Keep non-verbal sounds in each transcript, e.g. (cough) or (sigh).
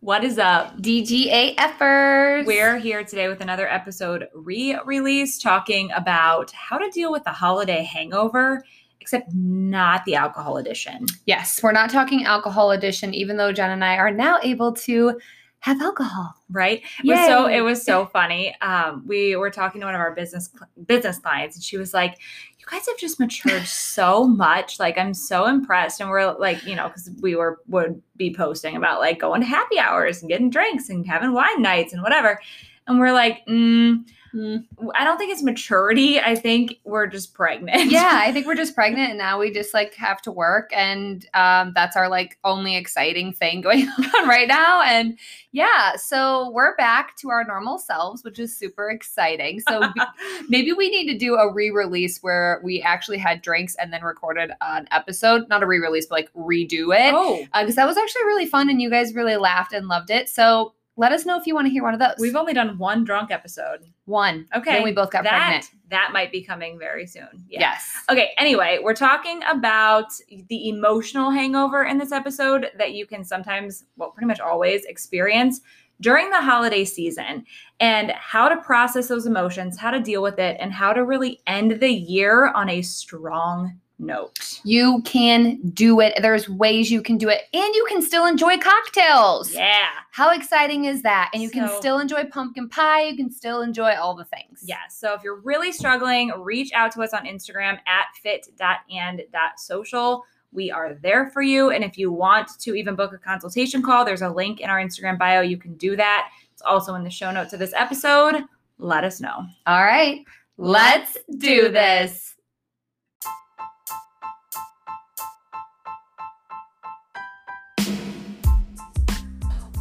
What is up? DGAFers. We're here today with another episode re release talking about how to deal with the holiday hangover, except not the alcohol edition. Yes, we're not talking alcohol edition, even though Jen and I are now able to have alcohol. Right? It was so it was so funny. Um, we were talking to one of our business business clients, and she was like, "You guys have just matured so much. Like, I'm so impressed." And we're like, you know, because we were would be posting about like going to happy hours and getting drinks and having wine nights and whatever. And we're like, mm, I don't think it's maturity. I think we're just pregnant. yeah, (laughs) I think we're just pregnant and now we just like have to work and um, that's our like only exciting thing (laughs) going on right now. And yeah, so we're back to our normal selves, which is super exciting. So (laughs) maybe we need to do a re-release where we actually had drinks and then recorded an episode, not a re-release, but like redo it. oh, because that was actually really fun and you guys really laughed and loved it. So let us know if you want to hear one of those. we've only done one drunk episode. one. Okay. Then we both got that, pregnant. That might be coming very soon. Yeah. Yes. Okay, anyway, we're talking about the emotional hangover in this episode that you can sometimes, well, pretty much always experience during the holiday season and how to process those emotions, how to deal with it, and how to really end the year on a strong note. You can do it. There's ways you can do it. And you can still enjoy cocktails. Yeah. How exciting is that? And you can still enjoy pumpkin pie. You can still enjoy all the things. Yeah. So if you're really struggling, reach out to us on Instagram at fit.and.social. We are there for you. And if you want to even book a consultation call, there's a link in our Instagram bio. You can do that. It's also in the show notes of this episode. Let us know. All right. Let's do this.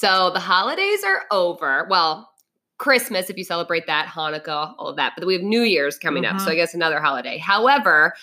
So the holidays are over. Well, Christmas, if you celebrate that, Hanukkah, all of that. But we have New Year's coming up. So I guess another holiday. However,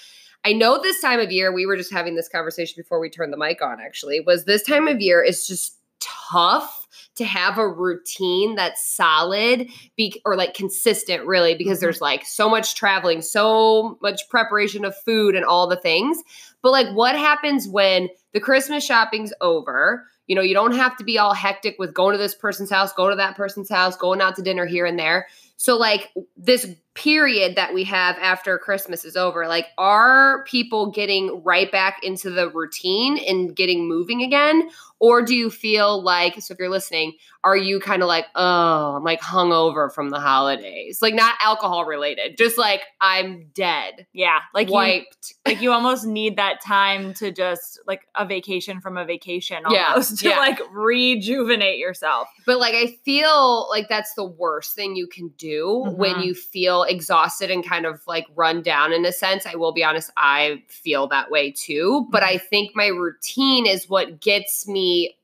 I know this time of year, we were just having this conversation before we turned the mic on, actually, was this time of year is just tough to have a routine that's solid be, or like consistent, really, because Mhm. there's like so much traveling, so much preparation of food and all the things. But like, what happens when the Christmas shopping's over? You know, you don't have to be all hectic with going to this person's house, going to that person's house, going out to dinner here and there. So, like, this period that we have after Christmas is over, like, are people getting right back into the routine and getting moving again? Or do you feel like, so if you're listening, are you kind of like, oh, I'm like hungover from the holidays? Like, not alcohol related, just like I'm dead, Yeah, like you, wiped. (laughs) like you almost need that time to just like a vacation from a vacation Yeah, almost to yeah. like rejuvenate yourself. But like I feel like that's the worst thing you can do when Mhm. you feel exhausted and kind of like run down in a sense. I will be honest, I feel that way too, but I mm-hmm. think my routine is what gets me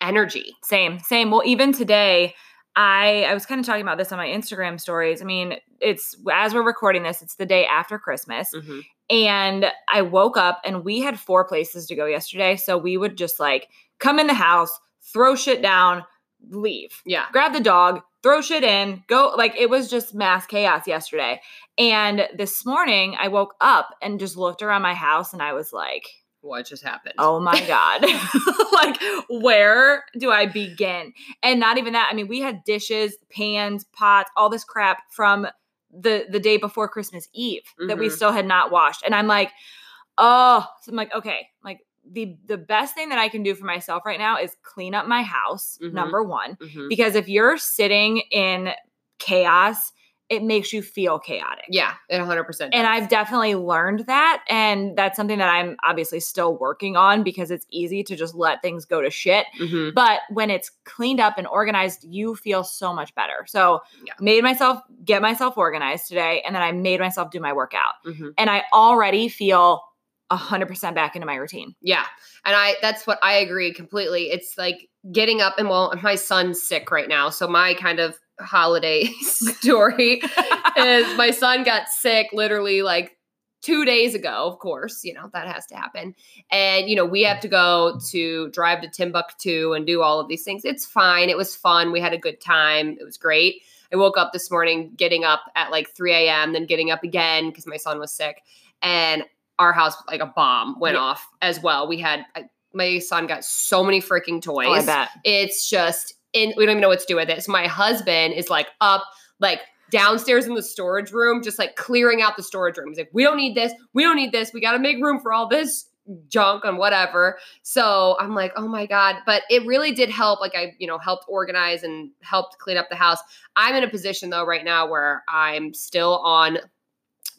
energy. Same, same. Well, even today, I I was kind of talking about this on my Instagram stories. I mean, it's as we're recording this, it's the day after Christmas. Mm-hmm. And I woke up and we had four places to go yesterday. So we would just like come in the house, throw shit down, leave. Yeah. grab the dog, throw shit in, go. Like it was just mass chaos yesterday. And this morning I woke up and just looked around my house and I was like, What just happened? oh my (laughs) God. (laughs) like, where do I begin? And not even that. I mean, we had dishes, pans, pots, all this crap from the the day before Christmas Eve that we Mhm. still had not washed. And I'm like, oh, so I'm like, okay, like the the best thing that I can do for myself right now is clean up my house. Mhm. Number one, Mhm. because if you're sitting in chaos, it makes you feel chaotic. Yeah, it 100%. And. I've definitely learned that. And that's something that I'm obviously still working on because it's easy to just let things go to shit. Mhm. But when it's cleaned up and organized, you feel so much better. So Yeah. made myself get myself organized today. And then I made myself do my workout. Mhm. And I already feel 100% back into my routine. Yeah. And I that's what I agree completely. It's like getting up and well, my son's sick right now. So my kind of holiday (laughs) story is (laughs) my son got sick literally like two days ago, of course, you know, that has to happen. And, you know, we have to go to drive to Timbuktu and do all of these things. It's fine. It was fun. We had a good time. It was great. I woke up this morning getting up at like 3 a.m., then getting up again because my son was sick. And our house, like a bomb, went Yeah. off as well. We had, I, my son got so many freaking toys Oh, I bet. it's just in we don't even know what to do with it. So my husband is like up, like downstairs in the storage room, just like clearing out the storage room. He's like, we don't need this, we don't need this, we gotta make room for all this junk and whatever. So I'm like, oh my God. But it really did help. Like I, you know, helped organize and helped clean up the house. I'm in a position though right now where I'm still on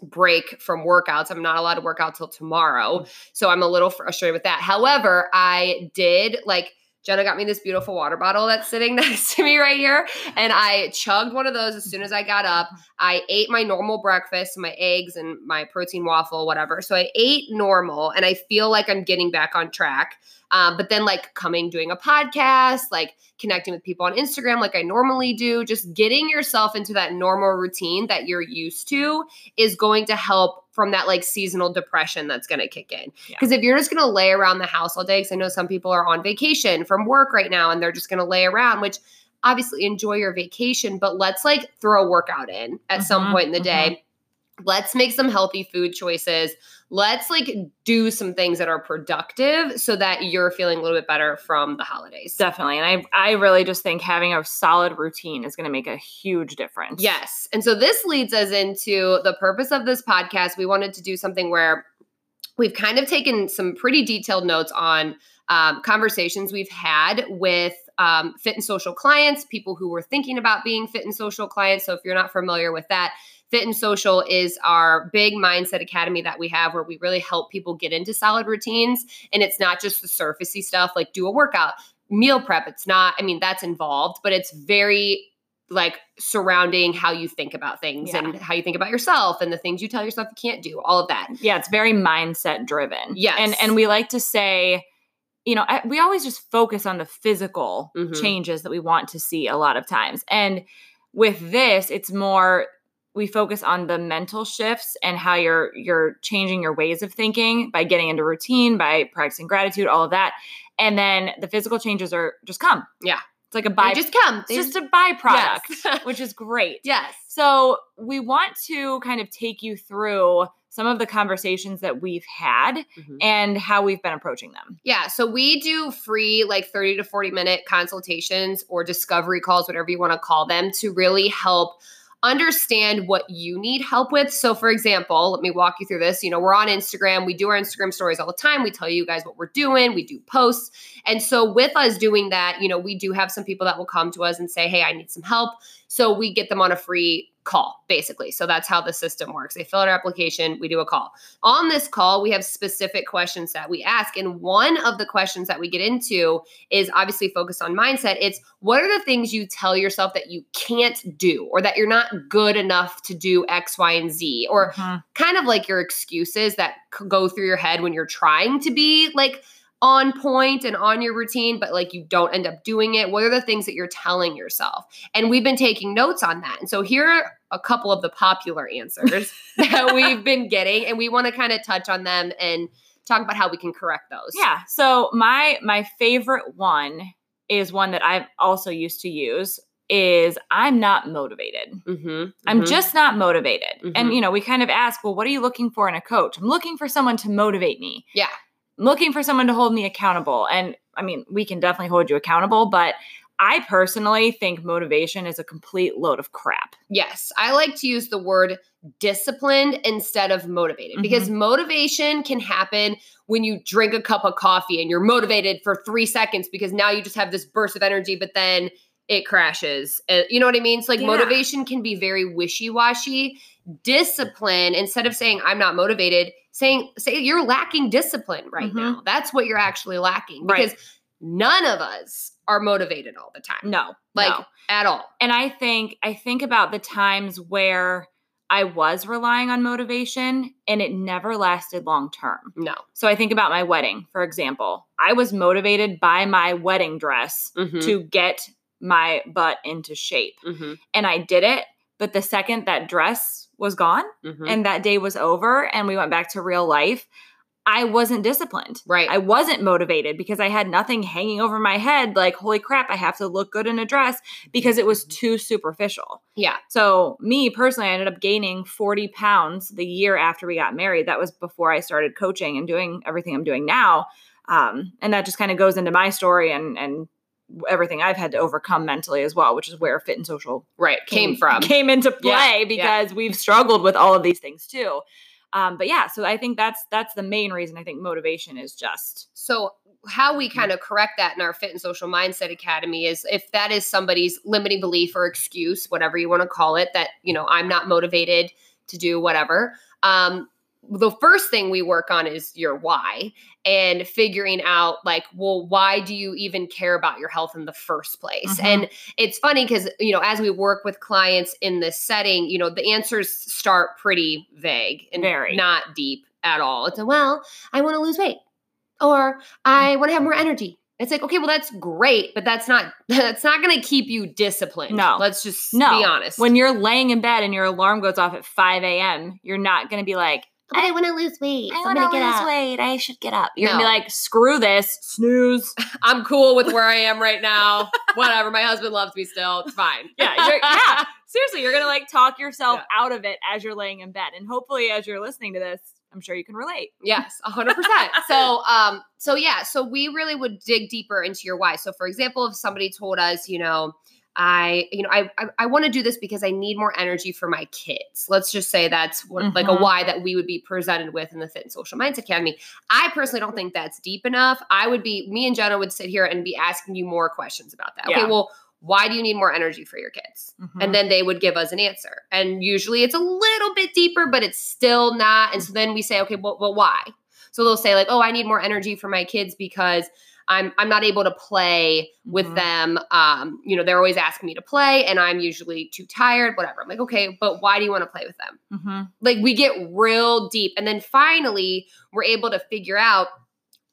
break from workouts. I'm not allowed to work out till tomorrow. Mm. So I'm a little frustrated with that. However, I did like Jenna got me this beautiful water bottle that's sitting (laughs) next to me right here. And I chugged one of those as soon as I got up. Mm-hmm. I ate my normal breakfast, my eggs and my protein waffle, whatever. So I ate normal and I feel like I'm getting back on track. Um, but then, like coming, doing a podcast, like connecting with people on Instagram, like I normally do, just getting yourself into that normal routine that you're used to is going to help from that like seasonal depression that's going to kick in. Yeah. Because if you're just going to lay around the house all day, because I know some people are on vacation from work right now and they're just going to lay around, which obviously enjoy your vacation, but let's like throw a workout in at some Mhm, point in the day. Let's make some healthy food choices. Let's like do some things that are productive so that you're feeling a little bit better from the holidays. Definitely. And I I really just think having a solid routine is going to make a huge difference. Yes. And so this leads us into the purpose of this podcast. We wanted to do something where we've kind of taken some pretty detailed notes on um, conversations we've had with um, fit and social clients, people who were thinking about being fit and social clients. So if you're not familiar with that, Fit and Social is our big mindset academy that we have where we really help people get into solid routines. And it's not just the surfacey stuff like do a workout, meal prep. It's not, I mean, that's involved, but it's very like surrounding how you think about things Yeah. and how you think about yourself and the things you tell yourself you can't do, all of that. Yeah, it's very mindset driven. Yes. And and we like to say, you know, I- we always just focus on the physical Mhm. changes that we want to see a lot of times. And with this, it's more we focus on the mental shifts and how you're you're changing your ways of thinking by getting into routine, by practicing gratitude, all of that. And then the physical changes are just come. Yeah. It's like a They by just come. it's just a byproduct, Yes. (laughs) which is great. yes. So, we want to kind of take you through some of the conversations that we've had Mhm. and how we've been approaching them. Yeah, so we do free like 30 to 40 minute consultations or discovery calls, whatever you want to call them, to really help understand what you need help with. So, for example, let me walk you through this. You know, we're on Instagram, we do our Instagram stories all the time. We tell you guys what we're doing, we do posts. And so, with us doing that, you know, we do have some people that will come to us and say, Hey, I need some help. So, we get them on a free call, basically. So, that's how the system works. They fill out our application, we do a call. On this call, we have specific questions that we ask. And one of the questions that we get into is obviously focused on mindset. It's what are the things you tell yourself that you can't do or that you're not good enough to do X, Y, and Z? Or mm-hmm. kind of like your excuses that go through your head when you're trying to be like on point and on your routine, but like you don't end up doing it. What are the things that you're telling yourself? And we've been taking notes on that. And so here are a couple of the popular answers (laughs) that we've been getting, and we want to kind of touch on them and talk about how we can correct those. Yeah. So, my my favorite one is one that I've also used to use is I'm not motivated. Mm-hmm. I'm just not motivated. And Mhm. you know, we kind of ask, well, what are you looking for in a coach? I'm looking for someone to motivate me. Yeah. Looking for someone to hold me accountable. And I mean, we can definitely hold you accountable, but I personally think motivation is a complete load of crap. Yes, I like to use the word disciplined instead of motivated because motivation can happen when you drink a cup of coffee and you're motivated for three seconds because now you just have this burst of energy, but then it crashes. Uh, you know what I mean? So, like, Yeah. motivation can be very wishy washy. Discipline, instead of saying I'm not motivated, saying, say you're lacking discipline right Mhm. now. That's what you're actually lacking Right. because none of us are motivated all the time, No, like no. at all. and I think I think about the times where I was relying on motivation and it never lasted long term. No. So I think about my wedding, for example. I was motivated by my wedding dress Mhm. to get my butt into shape. Mhm. And I did it, but the second that dress was gone Mhm. and that day was over and we went back to real life, I wasn't disciplined. right. I wasn't motivated because I had nothing hanging over my head like, holy crap, I have to look good in a dress because it was too superficial. yeah. So, me personally, I ended up gaining 40 pounds the year after we got married. That was before I started coaching and doing everything I'm doing now. Um, and that just kind of goes into my story and, and everything I've had to overcome mentally as well, which is where fit and social Right. Came from. came into play yeah. because we've struggled with all of these things too. Um, but yeah, so I think that's that's the main reason I think motivation is just So how we kind of correct that in our Fit and Social Mindset Academy is if that is somebody's limiting belief or excuse, whatever you want to call it, that you know I'm not motivated to do whatever. Um, the first thing we work on is your why and figuring out like well why do you even care about your health in the first place Mhm. and it's funny because you know as we work with clients in this setting you know the answers start pretty vague and Very. not deep at all it's a well i want to lose weight or I want to have more energy. It's like, okay, well, that's great, but that's not (laughs) that's not going to keep you disciplined. No. let's just No. be honest. when you're laying in bed and your alarm goes off at 5 a.m., you're not gonna be like, I want to lose weight, I want to lose weight. I should get up. You're gonna be like, screw this, snooze. (laughs) I'm cool with where I am right now. Whatever, my husband loves me still. It's fine. Yeah, you're, (laughs) yeah. Seriously, you're gonna like talk yourself Yeah. out of it as you're laying in bed, and hopefully, as you're listening to this, I'm sure you can relate. Yes, a hundred percent. (laughs) So, um, so yeah, so we really would dig deeper into your why. So, for example, if somebody told us, you know, I, you know, I, I, I want to do this because I need more energy for my kids. Let's just say that's what, like a Mhm. why that we would be presented with in the Fit and Social Minds Academy. I personally don't think that's deep enough. I would be, me and Jenna would sit here and be asking you more questions about that. Okay, well, why do you need more energy for your kids? and then they would give us an answer and usually it's a little bit deeper but it's still not and so then we say okay well, well why so they'll say like oh i need more energy for my kids because i'm i'm not able to play with Mhm. them um you know they're always asking me to play and i'm usually too tired whatever. I'm like okay but why do you want to play with them? Hmm like we get real deep and then finally we're able to figure out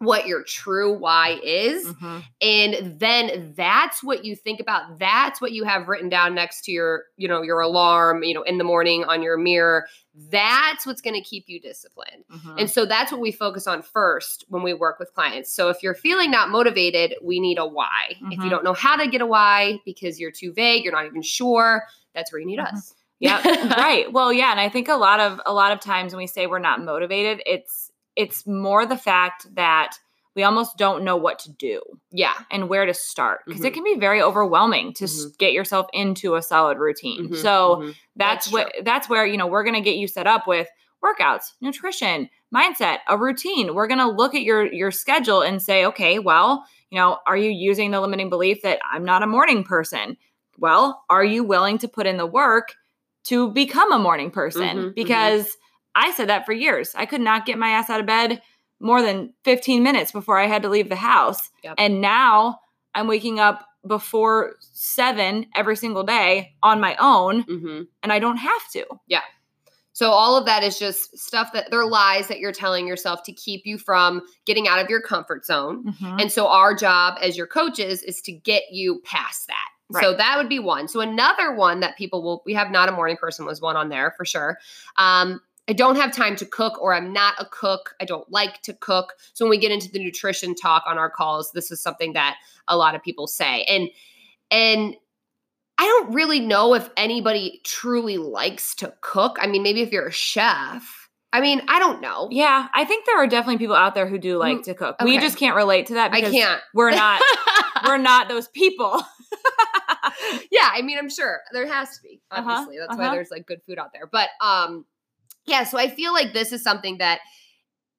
what your true why is. Hmm and then that's what you think about. That's what you have written down next to your you know your alarm you know in the morning on your mirror. That's what's going to keep you disciplined. Hmm and so that's what we focus on first when we work with clients. So if you're feeling not motivated we need a why. If you Mhm. don't know how to get a why because you're too vague you're not even sure that's where you need Mhm. us. Yeah (laughs) right. Well yeah and i think a lot of a lot of times when we say we're not motivated it's it's more the fact that we almost don't know what to do yeah and where to start because Mhm. it can be very overwhelming to s Mhm. get yourself into a solid routine Mhm, so mhm. that's, That's what that's where you know we're going to get you set up with workouts nutrition mindset a routine we're going to look at your your schedule and say okay well you know are you using the limiting belief that i'm not a morning person well are you willing to put in the work to become a morning person Mhm, mhm. because i said that for years i could not get my ass out of bed more than 15 minutes before i had to leave the house Yep. and now i'm waking up before 7 every single day on my own Mhm. and I don't have to. Yeah. So all of that is just stuff that they're lies that you're telling yourself to keep you from getting out of your comfort zone. And so our job as your coaches is to get you past that. So that would be one. So another one that people will we have not a morning person was one on there for sure. Um I don't have time to cook or I'm not a cook. I don't like to cook. So when we get into the nutrition talk on our calls, this is something that a lot of people say. And and I don't really know if anybody truly likes to cook. I mean, maybe if you're a chef. I mean, I don't know. Yeah, I think there are definitely people out there who do like to cook. We just can't relate to that I can't. we're not (laughs) we're not those people. yeah, I mean, I'm sure there has to be. Uh-huh, Obviously, that's why uh-huh. there's like good food out there. But um, yeah. So I feel like this is something that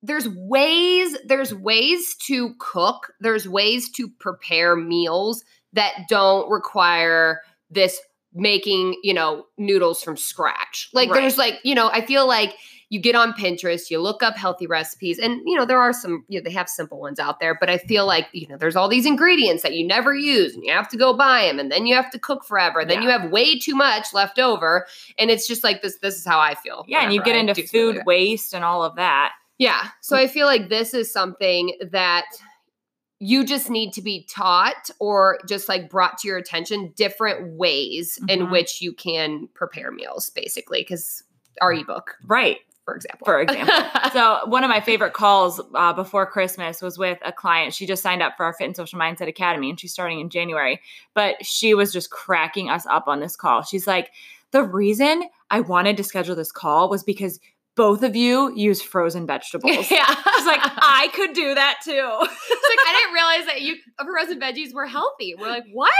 there's ways there's ways to cook. There's ways to prepare meals that don't require this making you know noodles from scratch. Like Right. there's like you know I feel like you get on Pinterest, you look up healthy recipes, and you know there are some you know, they have simple ones out there, but I feel like you know there's all these ingredients that you never use, and you have to go buy them, and then you have to cook forever. Then you have way too much left over, and it's just like this. This is how I feel. Yeah, and you get I into something like food waste and all of that. Yeah, so I feel like this is something that you just need to be taught or just like brought to your attention different ways in Mhm. which you can prepare meals basically because our ebook Right. For example For example. (laughs) so one of my favorite calls uh, before Christmas was with a client. She just signed up for our Fit and Social Mindset Academy, and she's starting in January. But she was just cracking us up on this call. She's like, "The reason I wanted to schedule this call was because both of you use frozen vegetables." (laughs) yeah She's like, "I could do that too." It's like I didn't realize that you frozen veggies were healthy. We're like, what?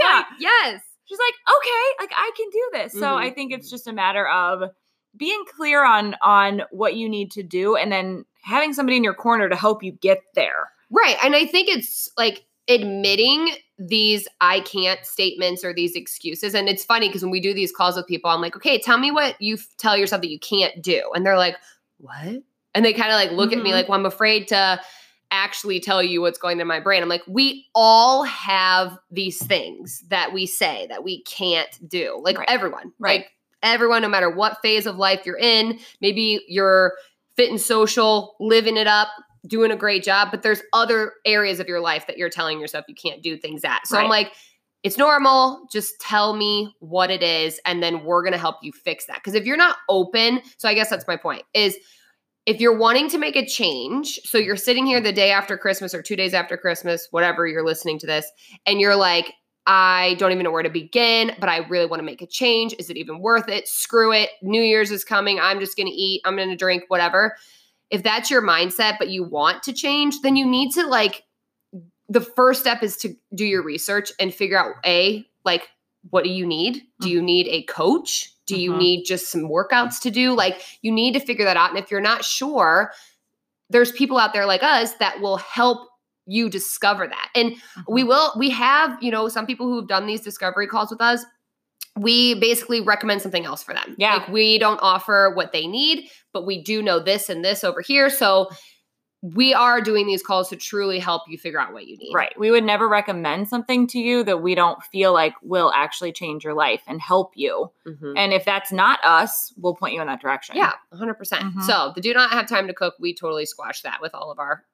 yeah. Like, yes. She's like, "Okay, like I can do this." So Mhm. I think it's just a matter of being clear on on what you need to do, and then having somebody in your corner to help you get there. Right. And I think it's like admitting these I can't statements or these excuses. And it's funny because when we do these calls with people, I'm like, okay, tell me what you f- tell yourself that you can't do. And they're like, what? And they kind of like look at me Mhm. like, well, I'm afraid to actually tell you what's going in my brain. I'm like, we all have these things that we say that we can't do. Like Right. everyone. Right. Like everyone, no matter what phase of life you're in, maybe you're fit and social, living it up, doing a great job, but there's other areas of your life that you're telling yourself you can't do things at. So I'm like, it's normal. Just tell me what it is, and then we're gonna help you fix that. Because if you're not open, so I guess that's my point is if you're wanting to make a change, so you're sitting here the day after Christmas or two days after Christmas, whatever you're listening to this, and you're like, I don't even know where to begin, but I really want to make a change. Is it even worth it? Screw it. New Year's is coming. I'm just going to eat. I'm going to drink, whatever. If that's your mindset, but you want to change, then you need to like, the first step is to do your research and figure out A, like, what do you need? Do you need a coach? Do you Mhm. need just some workouts to do? Like, you need to figure that out. And if you're not sure, there's people out there like us that will help you discover that. And we will we have you know some people who have done these discovery calls with us we basically recommend something else for them Yeah. like we don't offer what they need but we do know this and this over here so we are doing these calls to truly help you figure out what you need Right. We would never recommend something to you that we don't feel like will actually change your life and help you. Mhm. And if that's not us, we'll point you in that direction. yeah 100% Mhm. so the do not have time to cook we totally squash that with all of our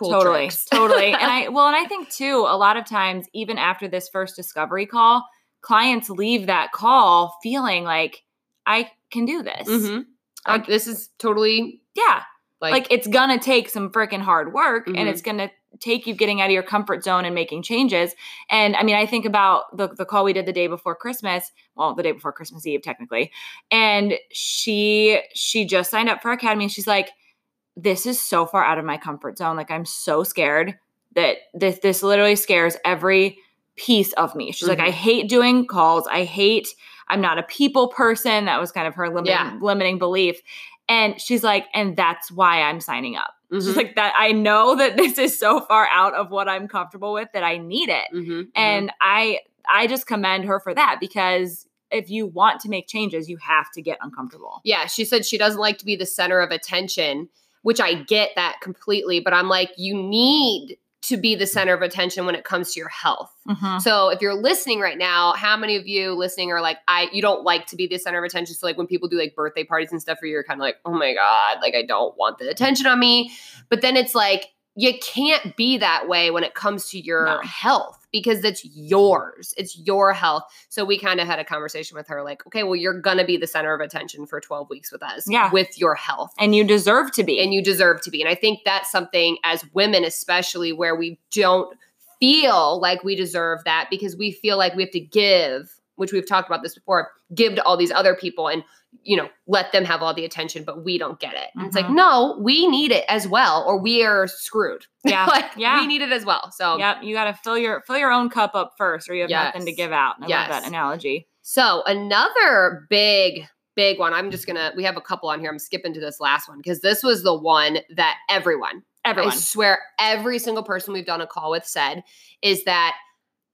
cool totally. tricks. totally. (laughs) And I well, and I think too, a lot of times, even after this first discovery call, clients leave that call feeling like I can do this. mm-hmm. Uh, this is totally Yeah. like, Like, it's gonna take some freaking hard work Mhm. and it's gonna take you getting out of your comfort zone and making changes. And I mean, I think about the, the call we did the day before Christmas, well, the day before Christmas Eve, technically. And she she just signed up for Academy and she's like, This is so far out of my comfort zone. Like I'm so scared that this this literally scares every piece of me. She's like, I hate doing calls. I hate, I'm not a people person. That was kind of her limiting, Yeah. limiting belief. And she's like, and that's why I'm signing up. Mhm. She's like, that I know that this is so far out of what I'm comfortable with that I need it. Mhm, mhm. And I I just commend her for that because if you want to make changes, you have to get uncomfortable. Yeah, she said she doesn't like to be the center of attention, which I get that completely, but I'm like, you need to be the center of attention when it comes to your health. Mhm. So if you're listening right now, how many of you listening are like, I you don't like to be the center of attention? So like when people do like birthday parties and stuff for you, you're kind of like, oh my God, like I don't want the attention on me. But then it's like you can't be that way when it comes to your No. health because it's yours. It's your health. So we kind of had a conversation with her, like, okay, well, you're gonna be the center of attention for 12 weeks with us Yeah. with your health And you deserve to be. and you deserve to be. And I think that's something as women, especially where we don't feel like we deserve that because we feel like we have to give, which we've talked about this before, give to all these other people. And you know, let them have all the attention, but we don't get it. And it's like, Mhm. no, we need it as well, or we are screwed. (laughs) Yeah. like Yeah. we need it as well. So Yep, you got to fill your fill your own cup up first, or you have nothing to give out. I love Yes. that analogy. So another big, big one. I'm just gonna. We have a couple on here. I'm skipping to this last one because this was the one that everyone, Everyone, I swear, every single person we've done a call with said is that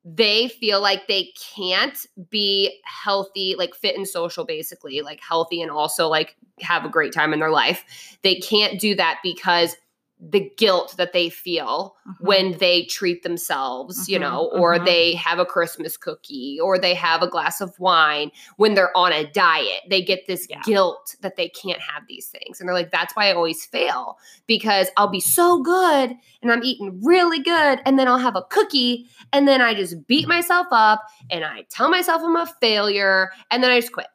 they feel like they can't be healthy, like fit and social, basically, like healthy and also like have a great time in their life. They can't do that because the guilt that they feel Mhm. when they treat themselves, you Mhm, know, or mhm. they have a Christmas cookie or they have a glass of wine when they're on a diet. They get this Yeah. guilt that they can't have these things. And they're like, that's why I always fail because I'll be so good and I'm eating really good. And then I'll have a cookie and then I just beat myself up and I tell myself I'm a failure and then I just quit.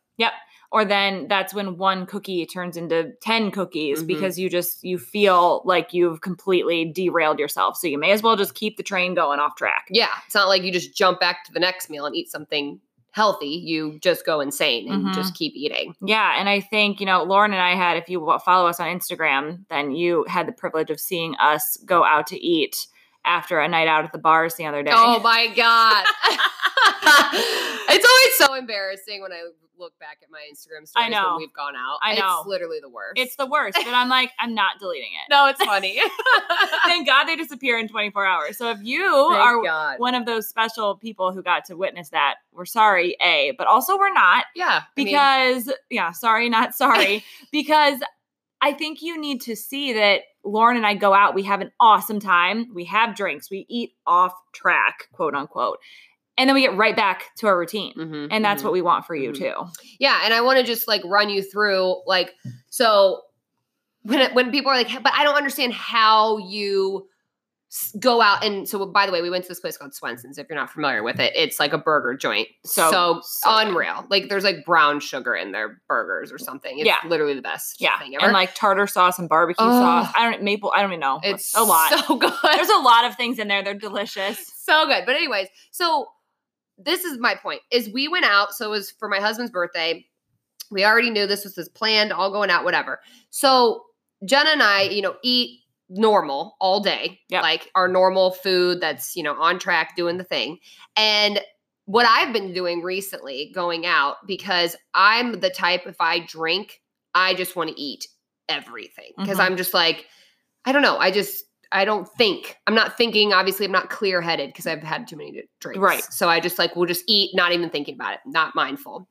Or then that's when one cookie turns into 10 cookies Mhm. because you just you feel like you've completely derailed yourself so you may as well just keep the train going off track Yeah. It's not like you just jump back to the next meal and eat something healthy. You just go insane and Mhm. just keep eating. yeah and i think you know lauren and i had if you follow us on instagram then you had the privilege of seeing us go out to eat after a night out at the bars the other day Oh my god. (laughs) (laughs) it's always so embarrassing when I look back at my Instagram stories know. when we've gone out. I know. It's literally the worst. it's the worst but i'm like i'm not deleting it (laughs) no, it's funny. thank god they disappear in 24 hours so if you Thank are God. one of those special people who got to witness that we're sorry a but also we're not Yeah. I mean, because yeah sorry not sorry because i think you need to see that lauren and i go out we have an awesome time we have drinks we eat off track quote unquote and then we get right back to our routine mhm, and that's mhm. what we want for you Mhm. too Yeah, and I want to just like run you through like so when it, when people are like, but I don't understand how you go out and so by the way, we went to this place called Swenson's. If you're not familiar with it, it's like a burger joint. So- So, so unreal. Like there's like brown sugar in their burgers or something. It's Yeah. literally the best yeah thing ever. and like tartar sauce and barbecue Oh. sauce i don't maple i don't even know it's a lot So (laughs) good. there's a lot of things in there they're delicious so good. But anyways, so this is my point is we went out. So it was for my husband's birthday. We already knew this was his planned, all going out, whatever. So Jenna and I, you know, eat normal all day, Yep. like our normal food that's, you know, on track doing the thing. And what I've been doing recently going out because I'm the type if I drink, I just want to eat everything because Mhm. I'm just like I don't know, I just I don't think. I'm not thinking. Obviously, I'm not clear headed because I've had too many drinks. Right. So I just like we'll just eat, not even thinking about it, not mindful.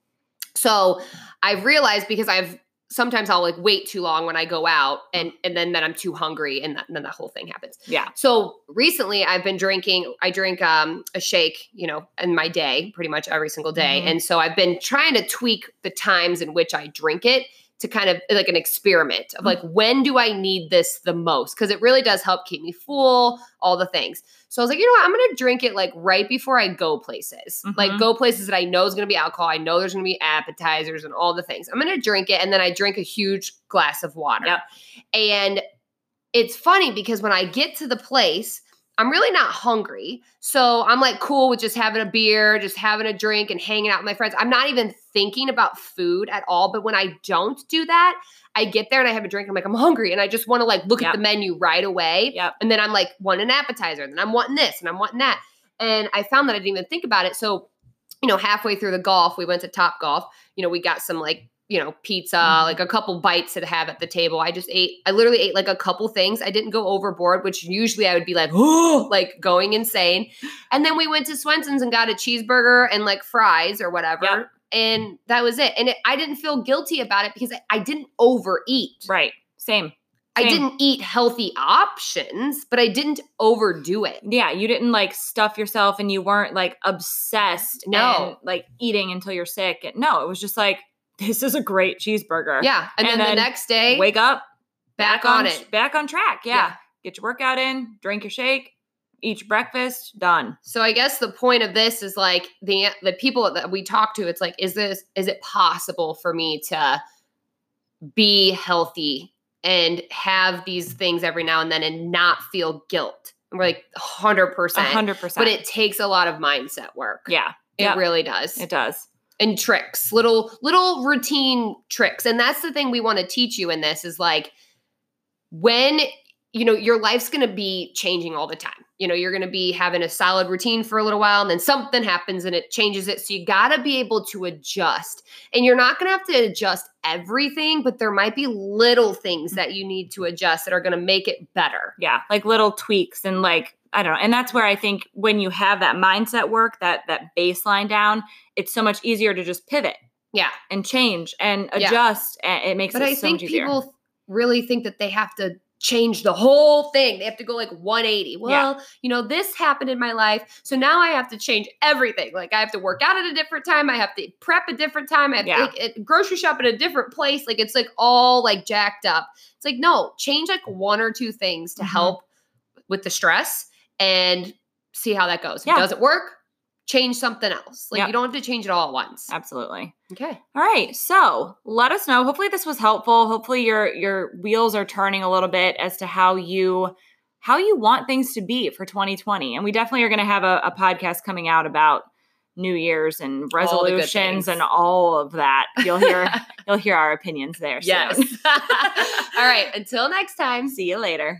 So I've realized because I've sometimes I'll like wait too long when I go out, and and then then I'm too hungry, and, that, and then that whole thing happens. yeah So recently, I've been drinking. I drink um, a shake, you know, in my day, pretty much every single day. Mhm. And so I've been trying to tweak the times in which I drink it to kind of like an experiment of like when do I need this the most? Because it really does help keep me full, all the things. So I was like, you know what? I'm gonna drink it like right before I go places, like Mhm. go places that I know is gonna be alcohol. I know there's gonna be appetizers and all the things. I'm gonna drink it, and then I drink a huge glass of water. Yep. And it's funny because when I get to the place, I'm really not hungry. So I'm like cool with just having a beer, just having a drink and hanging out with my friends. I'm not even thinking about food at all. But when I don't do that, I get there and I have a drink. I'm like, I'm hungry. And I just want to like look Yep. at the menu right away. Yep. And then I'm like, want an appetizer. And then I'm wanting this and I'm wanting that. And I found that I didn't even think about it. So, you know, halfway through the golf, we went to Top Golf. You know, we got some like, you know, pizza, Mhm. like a couple bites to have at the table. I just ate, I literally ate like a couple things. I didn't go overboard, which usually I would be like, oh, (gasps) like going insane. And then we went to Swenson's and got a cheeseburger and like fries or whatever. Yep. And that was it. And it, I didn't feel guilty about it because I, I didn't overeat. right same I didn't eat healthy options, but I didn't overdo it. yeah, you didn't like stuff yourself and you weren't like obsessed No. and like eating until you're sick. And no, it was just like, this is a great cheeseburger. Yeah. And, And then, then the next day, Wake up, back, on, tr- it. Back on track. Yeah. Get your workout in, drink your shake, eat your breakfast, done. So I guess the point of this is like the the people that we talk to, it's like, is this is it possible for me to be healthy and have these things every now and then and not feel guilt? And we're like 100%. hundred percent. But it takes a lot of mindset work. yeah, It Yep. really does. it does. And tricks, little little routine tricks. And that's the thing we want to teach you in this is like when you know your life's going to be changing all the time. You know, you're going to be having a solid routine for a little while and then something happens and it changes it. So you got to be able to adjust. And you're not going to have to adjust everything, but there might be little things that you need to adjust that are going to make it better. Yeah, like little tweaks and like I don't know. And that's where I think when you have that mindset work, that that baseline down, it's so much easier to just pivot Yeah. and change and Yeah. adjust. And it makes But it I so think people really think that they have to change the whole thing. They have to go like 180. Well, you know, this happened in my life. So now I have to change everything. Like I have to work out at a different time. I have to prep a different time. I have Yeah. to like, grocery shop at a different place. Like it's like all like jacked up. It's like, no, change like one or two things to Mhm. help with the stress and see how that goes. If it doesn't work, change something else. Like Yep. you don't have to change it all at once. Absolutely. Okay. All right. So let us know. Hopefully this was helpful. Hopefully your your wheels are turning a little bit as to how you how you want things to be for 2020. And we definitely are going to have a, a podcast coming out about New Year's and All resolutions things. and all of that. You'll hear (laughs) you'll hear our opinions there. Yes. (laughs) all right. Until next time. See you later.